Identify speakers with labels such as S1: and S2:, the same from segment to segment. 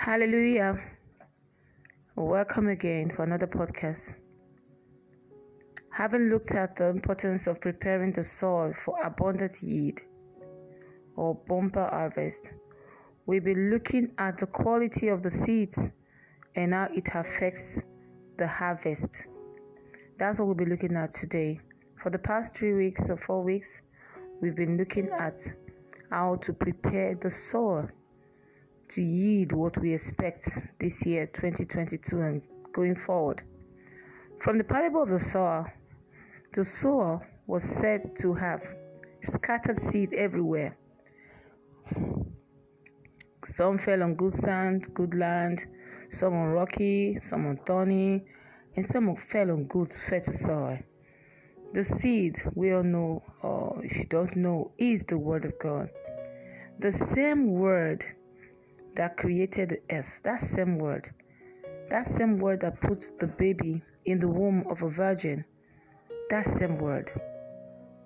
S1: Hallelujah. Welcome again for another podcast. Having looked at the importance of preparing the soil for abundant yield or bumper harvest, we'll be looking at the quality of the seeds and how it affects the harvest. That's what we'll be looking at today. For the past three weeks or four weeks, we've been looking at how to prepare the soil to yield what we expect this year, 2022, and going forward. From the parable of the sower, the sower was said to have scattered seed everywhere. Some fell on good sand, good land, some on rocky, some on thorny, and some fell on good fertile soil. The seed, we all know, or if you don't know, is the Word of God. The same Word that created the earth, that same Word, that same Word that put the baby in the womb of a virgin, that same Word.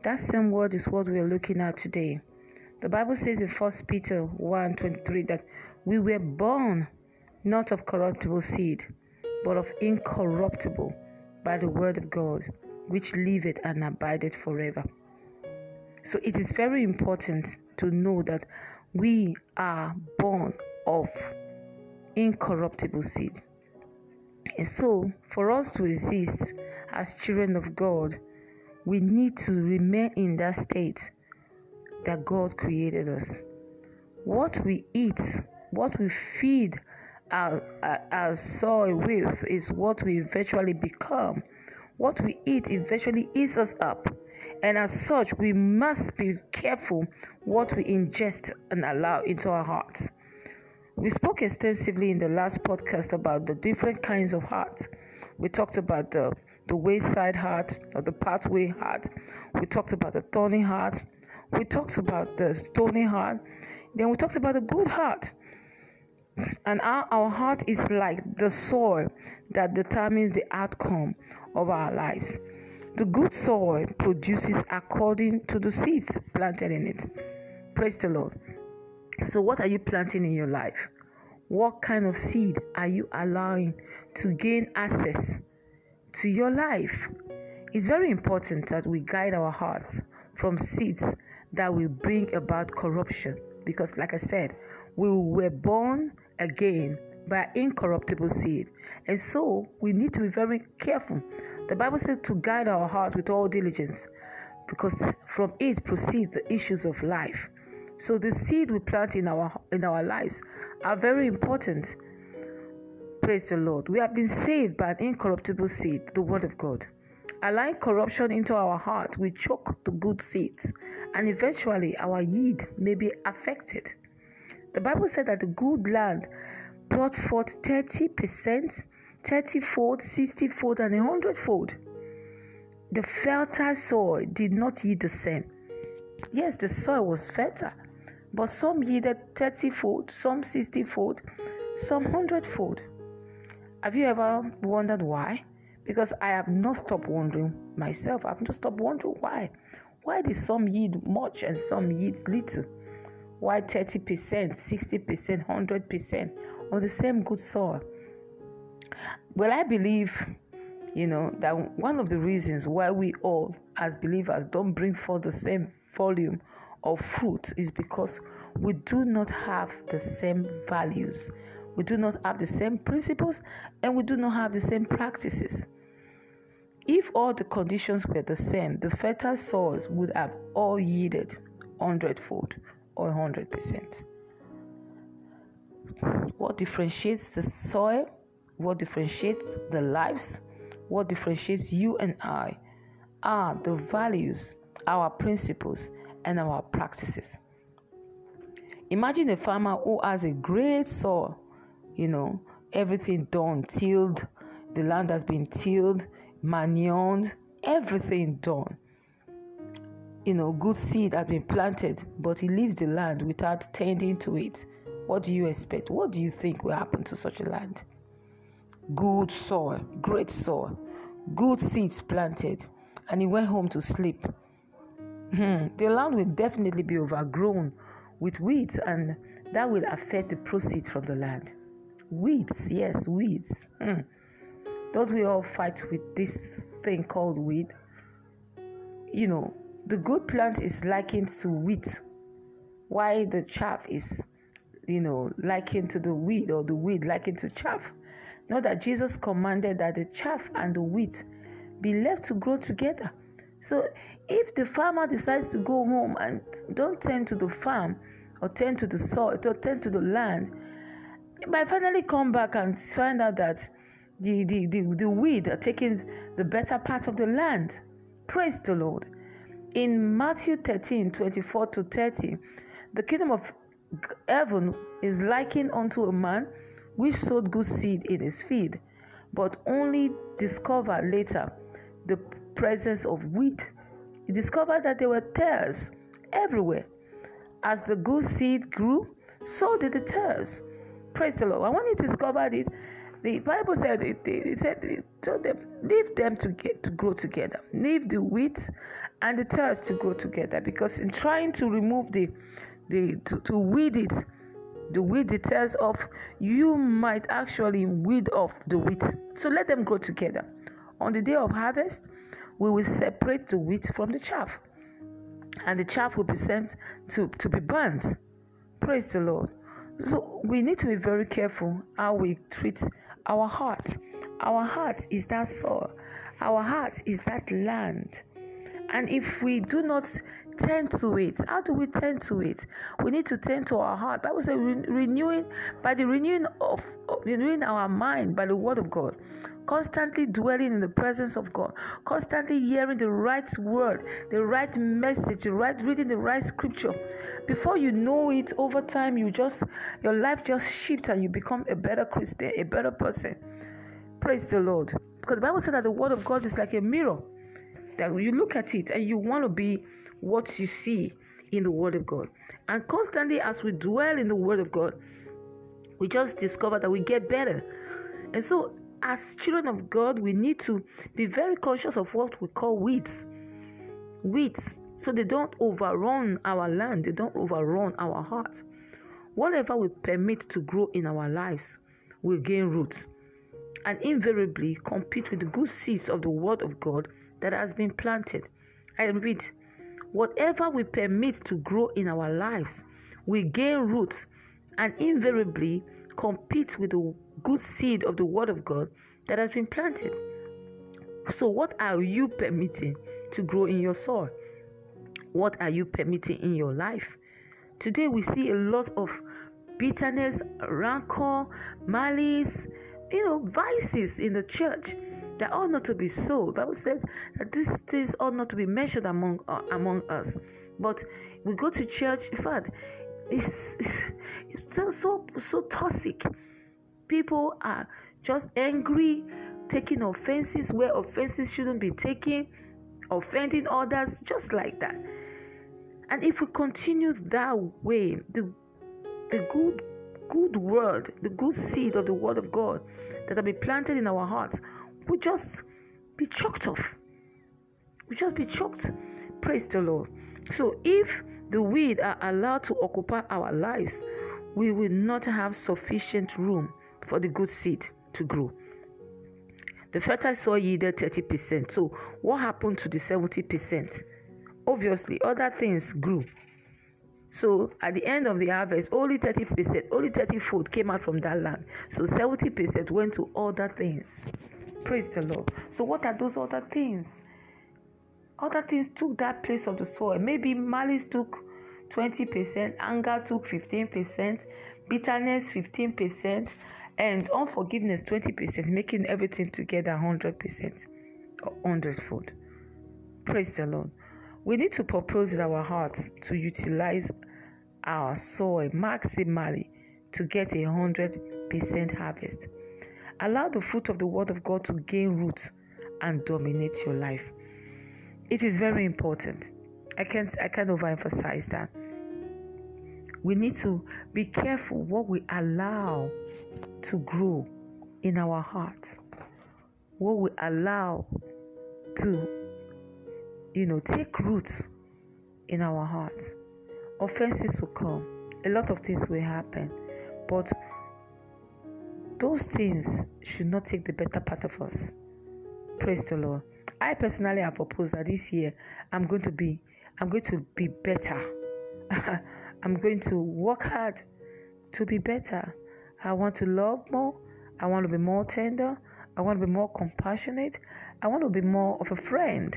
S1: That same Word is what we are looking at today. The Bible says in 1 Peter 1 23 that we were born not of corruptible seed, but of incorruptible by the Word of God which liveth and abideth forever. So it is very important to know that we are born of incorruptible seed. And so, for us to exist as children of God, we need to remain in that state that God created us. What we eat, what we feed our, our, our soil with, is what we eventually become. What we eat eventually eats us up. And as such, we must be careful what we ingest and allow into our hearts. We spoke extensively in the last podcast about the different kinds of hearts. We talked about the, the wayside heart or the pathway heart. We talked about the thorny heart. We talked about the stony heart. Then we talked about the good heart. And our, our heart is like the soil that determines the outcome of our lives. The good soil produces according to the seeds planted in it. Praise the Lord. So, what are you planting in your life? What kind of seed are you allowing to gain access to your life? It's very important that we guide our hearts from seeds that will bring about corruption. Because, like I said, we were born again by incorruptible seed. And so we need to be very careful. The Bible says to guide our hearts with all diligence because from it proceed the issues of life. So the seed we plant in our in our lives are very important. Praise the Lord. We have been saved by an incorruptible seed, the word of God. Allowing corruption into our heart we choke the good seeds, and eventually our yield may be affected. The Bible said that the good land brought forth 30%, 30 fold, 60 fold, and 100 fold. The fertile soil did not yield the same. Yes, the soil was fertile, but some yielded 30 fold, some 60 fold, some 100 fold. Have you ever wondered why? Because I have not stopped wondering myself. I've not stopped wondering why. Why did some yield much and some yield little? Why 30%, 60%, 100%? on the same good soil. Well, I believe, you know, that one of the reasons why we all, as believers, don't bring forth the same volume of fruit is because we do not have the same values, we do not have the same principles, and we do not have the same practices. If all the conditions were the same, the fertile soils would have all yielded hundredfold or 100%. What differentiates the soil? What differentiates the lives? What differentiates you and I are the values, our principles, and our practices. Imagine a farmer who has a great soil, you know, everything done, tilled, the land has been tilled, manured, everything done. You know, good seed has been planted, but he leaves the land without tending to it what do you expect? What do you think will happen to such a land? Good soil, great soil, good seeds planted, and he went home to sleep. Hmm, the land will definitely be overgrown with weeds, and that will affect the proceeds from the land. Weeds, yes, weeds. Hmm. Don't we all fight with this thing called weed? You know, the good plant is likened to wheat, while the chaff is, you know, likened to the weed, or the weed likened to chaff. Know that Jesus commanded that the chaff and the wheat be left to grow together. So if the farmer decides to go home and don't tend to the farm or tend to the soil or tend to the land, he might finally come back and find out that the, the, the, the weed are taking the better part of the land. Praise the Lord. In Matthew 13 24 to 30, the kingdom of heaven is likened unto a man which sowed good seed in his field, but only discovered later the presence of wheat. He discovered that there were tares everywhere. As the good seed grew, so did the tares. Praise the Lord. And when he discovered it, the Bible said it, it said it told them leave them to get to grow together. Leave the wheat and the tares to grow together. Because in trying to remove the the to, to weed it, the weed the tares off, you might actually weed off the wheat. So let them grow together. On the day of harvest, we will separate the wheat from the chaff, and the chaff will be sent to, to be burnt. Praise the Lord. So we need to be very careful how we treat our heart. Our heart is that soil, our heart is that land. And if we do not tend to it, how do we tend to it? We need to tend to our heart. Bible says renewing by the renewing of, of renewing our mind by the word of God constantly dwelling in the presence of God, constantly hearing the right word, the right message, the right reading the right scripture. Before you know it, over time, you just your life just shifts and you become a better Christian, a better person. Praise the Lord. Because the Bible said that the word of God is like a mirror. That you look at it and you want to be what you see in the word of God. And constantly as we dwell in the word of God, we just discover that we get better. And so as children of God, we need to be very conscious of what we call weeds. Weeds, so they don't overrun our land, they don't overrun our heart. Whatever we permit to grow in our lives will gain roots and invariably compete with the good seeds of the Word of God that has been planted. I read, whatever we permit to grow in our lives we gain roots and invariably compete with the good seed of the Word of God that has been planted. So, what are you permitting to grow in your soul? What are you permitting in your life? Today, we see a lot of bitterness, rancor, malice, you know, vices in the church that ought not to be so. The Bible said that these things ought not to be mentioned among uh, among us. But we go to church. In fact, it's, it's, it's so so so toxic people are just angry, taking offenses where offenses shouldn't be taken, offending others, just like that. And if we continue that way, the the good good word, the good seed of the word of God that will be planted in our hearts will just be choked off. We just be choked. Praise the Lord. So if the weed are allowed to occupy our lives, we will not have sufficient room for the good seed to grow. The fertile soil yielded 30%. So, what happened to the 70%? Obviously, other things grew. So, at the end of the harvest, only 30%, only 30 food came out from that land. So, 70% went to other things. Praise the Lord. So, what are those other things? Other things took that place of the soil. Maybe malice took 20%, anger took 15%, bitterness 15%, and unforgiveness 20%, making everything together 100% or 100 fold. Praise the Lord. We need to propose in our hearts to utilize our soil maximally to get a 100% harvest. Allow the fruit of the Word of God to gain root and dominate your life. It is very important. I can't I can't overemphasize that. We need to be careful what we allow to grow in our hearts, what we allow to, you know, take root in our hearts. Offenses will come, a lot of things will happen, but those things should not take the better part of us. Praise the Lord. I personally have proposed that this year I'm going to be I'm going to be better. I'm going to work hard to be better. I want to love more. I want to be more tender. I want to be more compassionate. I want to be more of a friend.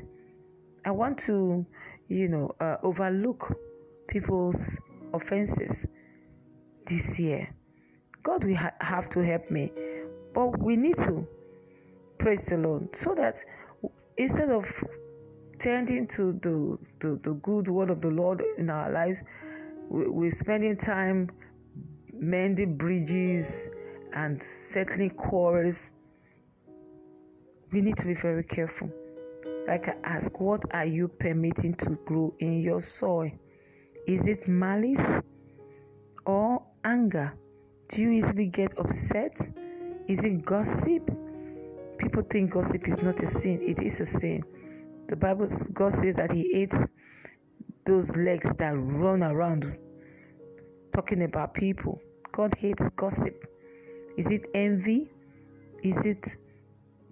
S1: I want to, you know, uh, overlook people's offenses this year. God will ha- have to help me, but we need to praise the Lord so that instead of tending to the, the, the good word of the Lord in our lives, we, we're spending time mending bridges and settling quarrels. We need to be very careful. Like I ask, what are you permitting to grow in your soil? Is it malice or anger? Do you easily get upset? Is it gossip? People think gossip is not a sin. It is a sin. The Bible, God says that He hates those legs that run around talking about people. God hates gossip. Is it envy? Is it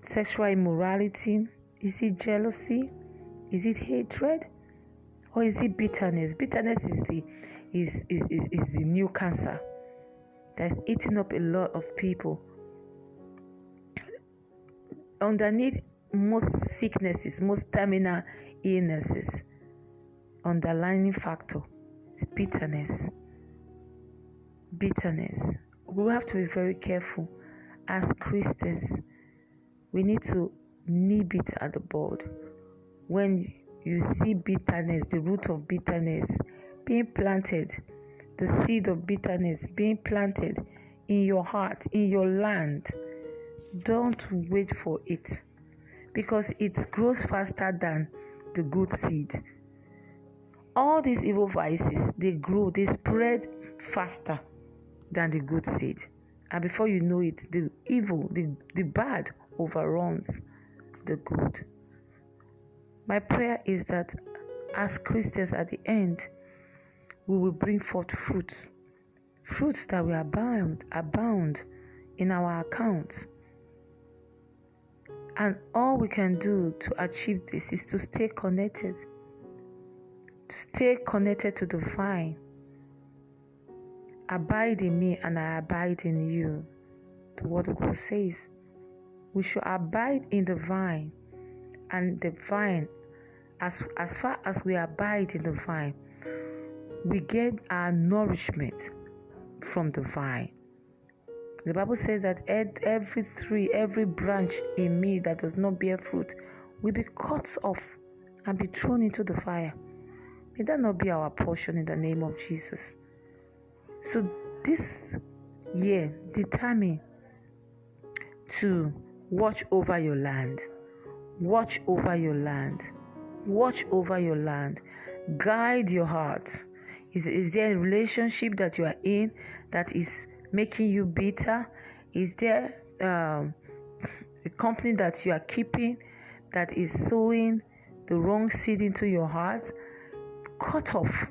S1: sexual immorality? Is it jealousy? Is it hatred? Or is it bitterness? Bitterness is the is, is, is, is the new cancer that's eating up a lot of people. Underneath most sicknesses, most terminal illnesses, underlying factor is bitterness. Bitterness. We have to be very careful as Christians. We need to nib it at the bud. When you see bitterness, the root of bitterness being planted, the seed of bitterness being planted in your heart, in your land, don't wait for it because it grows faster than the good seed. All these evil vices, they grow, they spread faster than the good seed. And before you know it, the evil, the, the bad overruns the good. My prayer is that as Christians at the end, we will bring forth fruits, fruits that will abound, abound in our accounts. And all we can do to achieve this is to stay connected, to stay connected to the vine. Abide in me, and I abide in you. Word of God says we should abide in the vine, and the vine, as, as far as we abide in the vine, we get our nourishment from the vine. The Bible says that every tree, every branch in me that does not bear fruit will be cut off and be thrown into the fire. May that not be our portion in the name of Jesus. So this year, determine to watch over your land. Watch over your land. Watch over your land. Guide your heart. Is, is there a relationship that you are in that is making you bitter? Is there um, a company that you are keeping that is sowing the wrong seed into your heart? Cut off.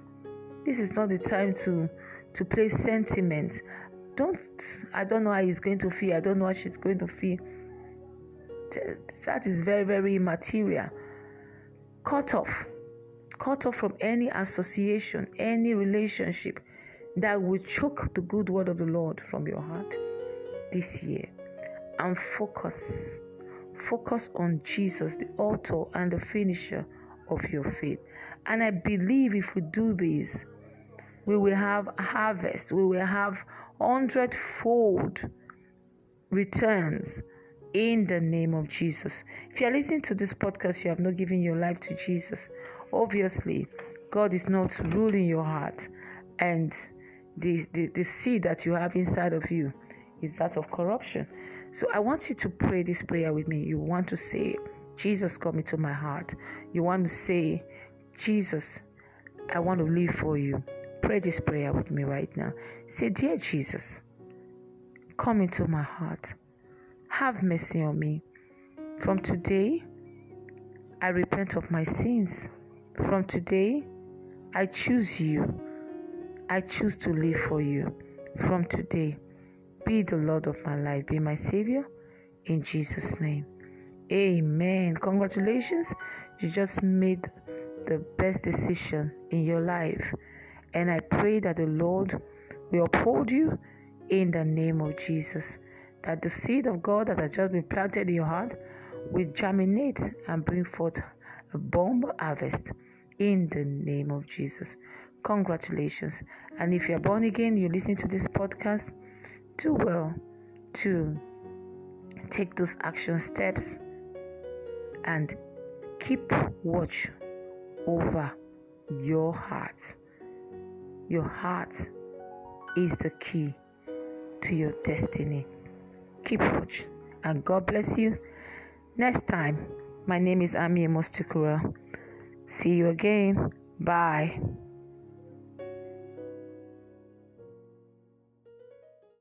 S1: This is not the time to to play sentiment. Don't I don't know how he's going to feel. I don't know how she's going to feel. That is very very immaterial. Cut off cut off from any association, any relationship that will choke the good word of the Lord from your heart this year. And focus. Focus on Jesus, the author and the finisher of your faith. And I believe if we do this, we will have harvest, we will have hundredfold returns in the name of Jesus. If you are listening to this podcast, you have not given your life to Jesus. Obviously, God is not ruling your heart, and the, the, the seed that you have inside of you is that of corruption. So I want you to pray this prayer with me. You want to say, Jesus, come into my heart. You want to say, Jesus, I want to live for you. Pray this prayer with me right now. Say, Dear Jesus, come into my heart. Have mercy on me. From today, I repent of my sins. From today, I choose you. I choose to live for you. From today, Be the Lord of my life, be my Savior. In Jesus' name. Amen. Congratulations. You just made the best decision in your life. And I pray that the Lord will uphold you in the name of Jesus. That the seed of God that has just been planted in your heart will germinate and bring forth a bomb harvest in the name of Jesus. Congratulations. And if you're born again, you listen to this podcast, do well to take those action steps and keep watch over your heart. Your heart is the key to your destiny. Keep watch and God bless you. Next time, my name is Ami Mostukura. See you again. Bye.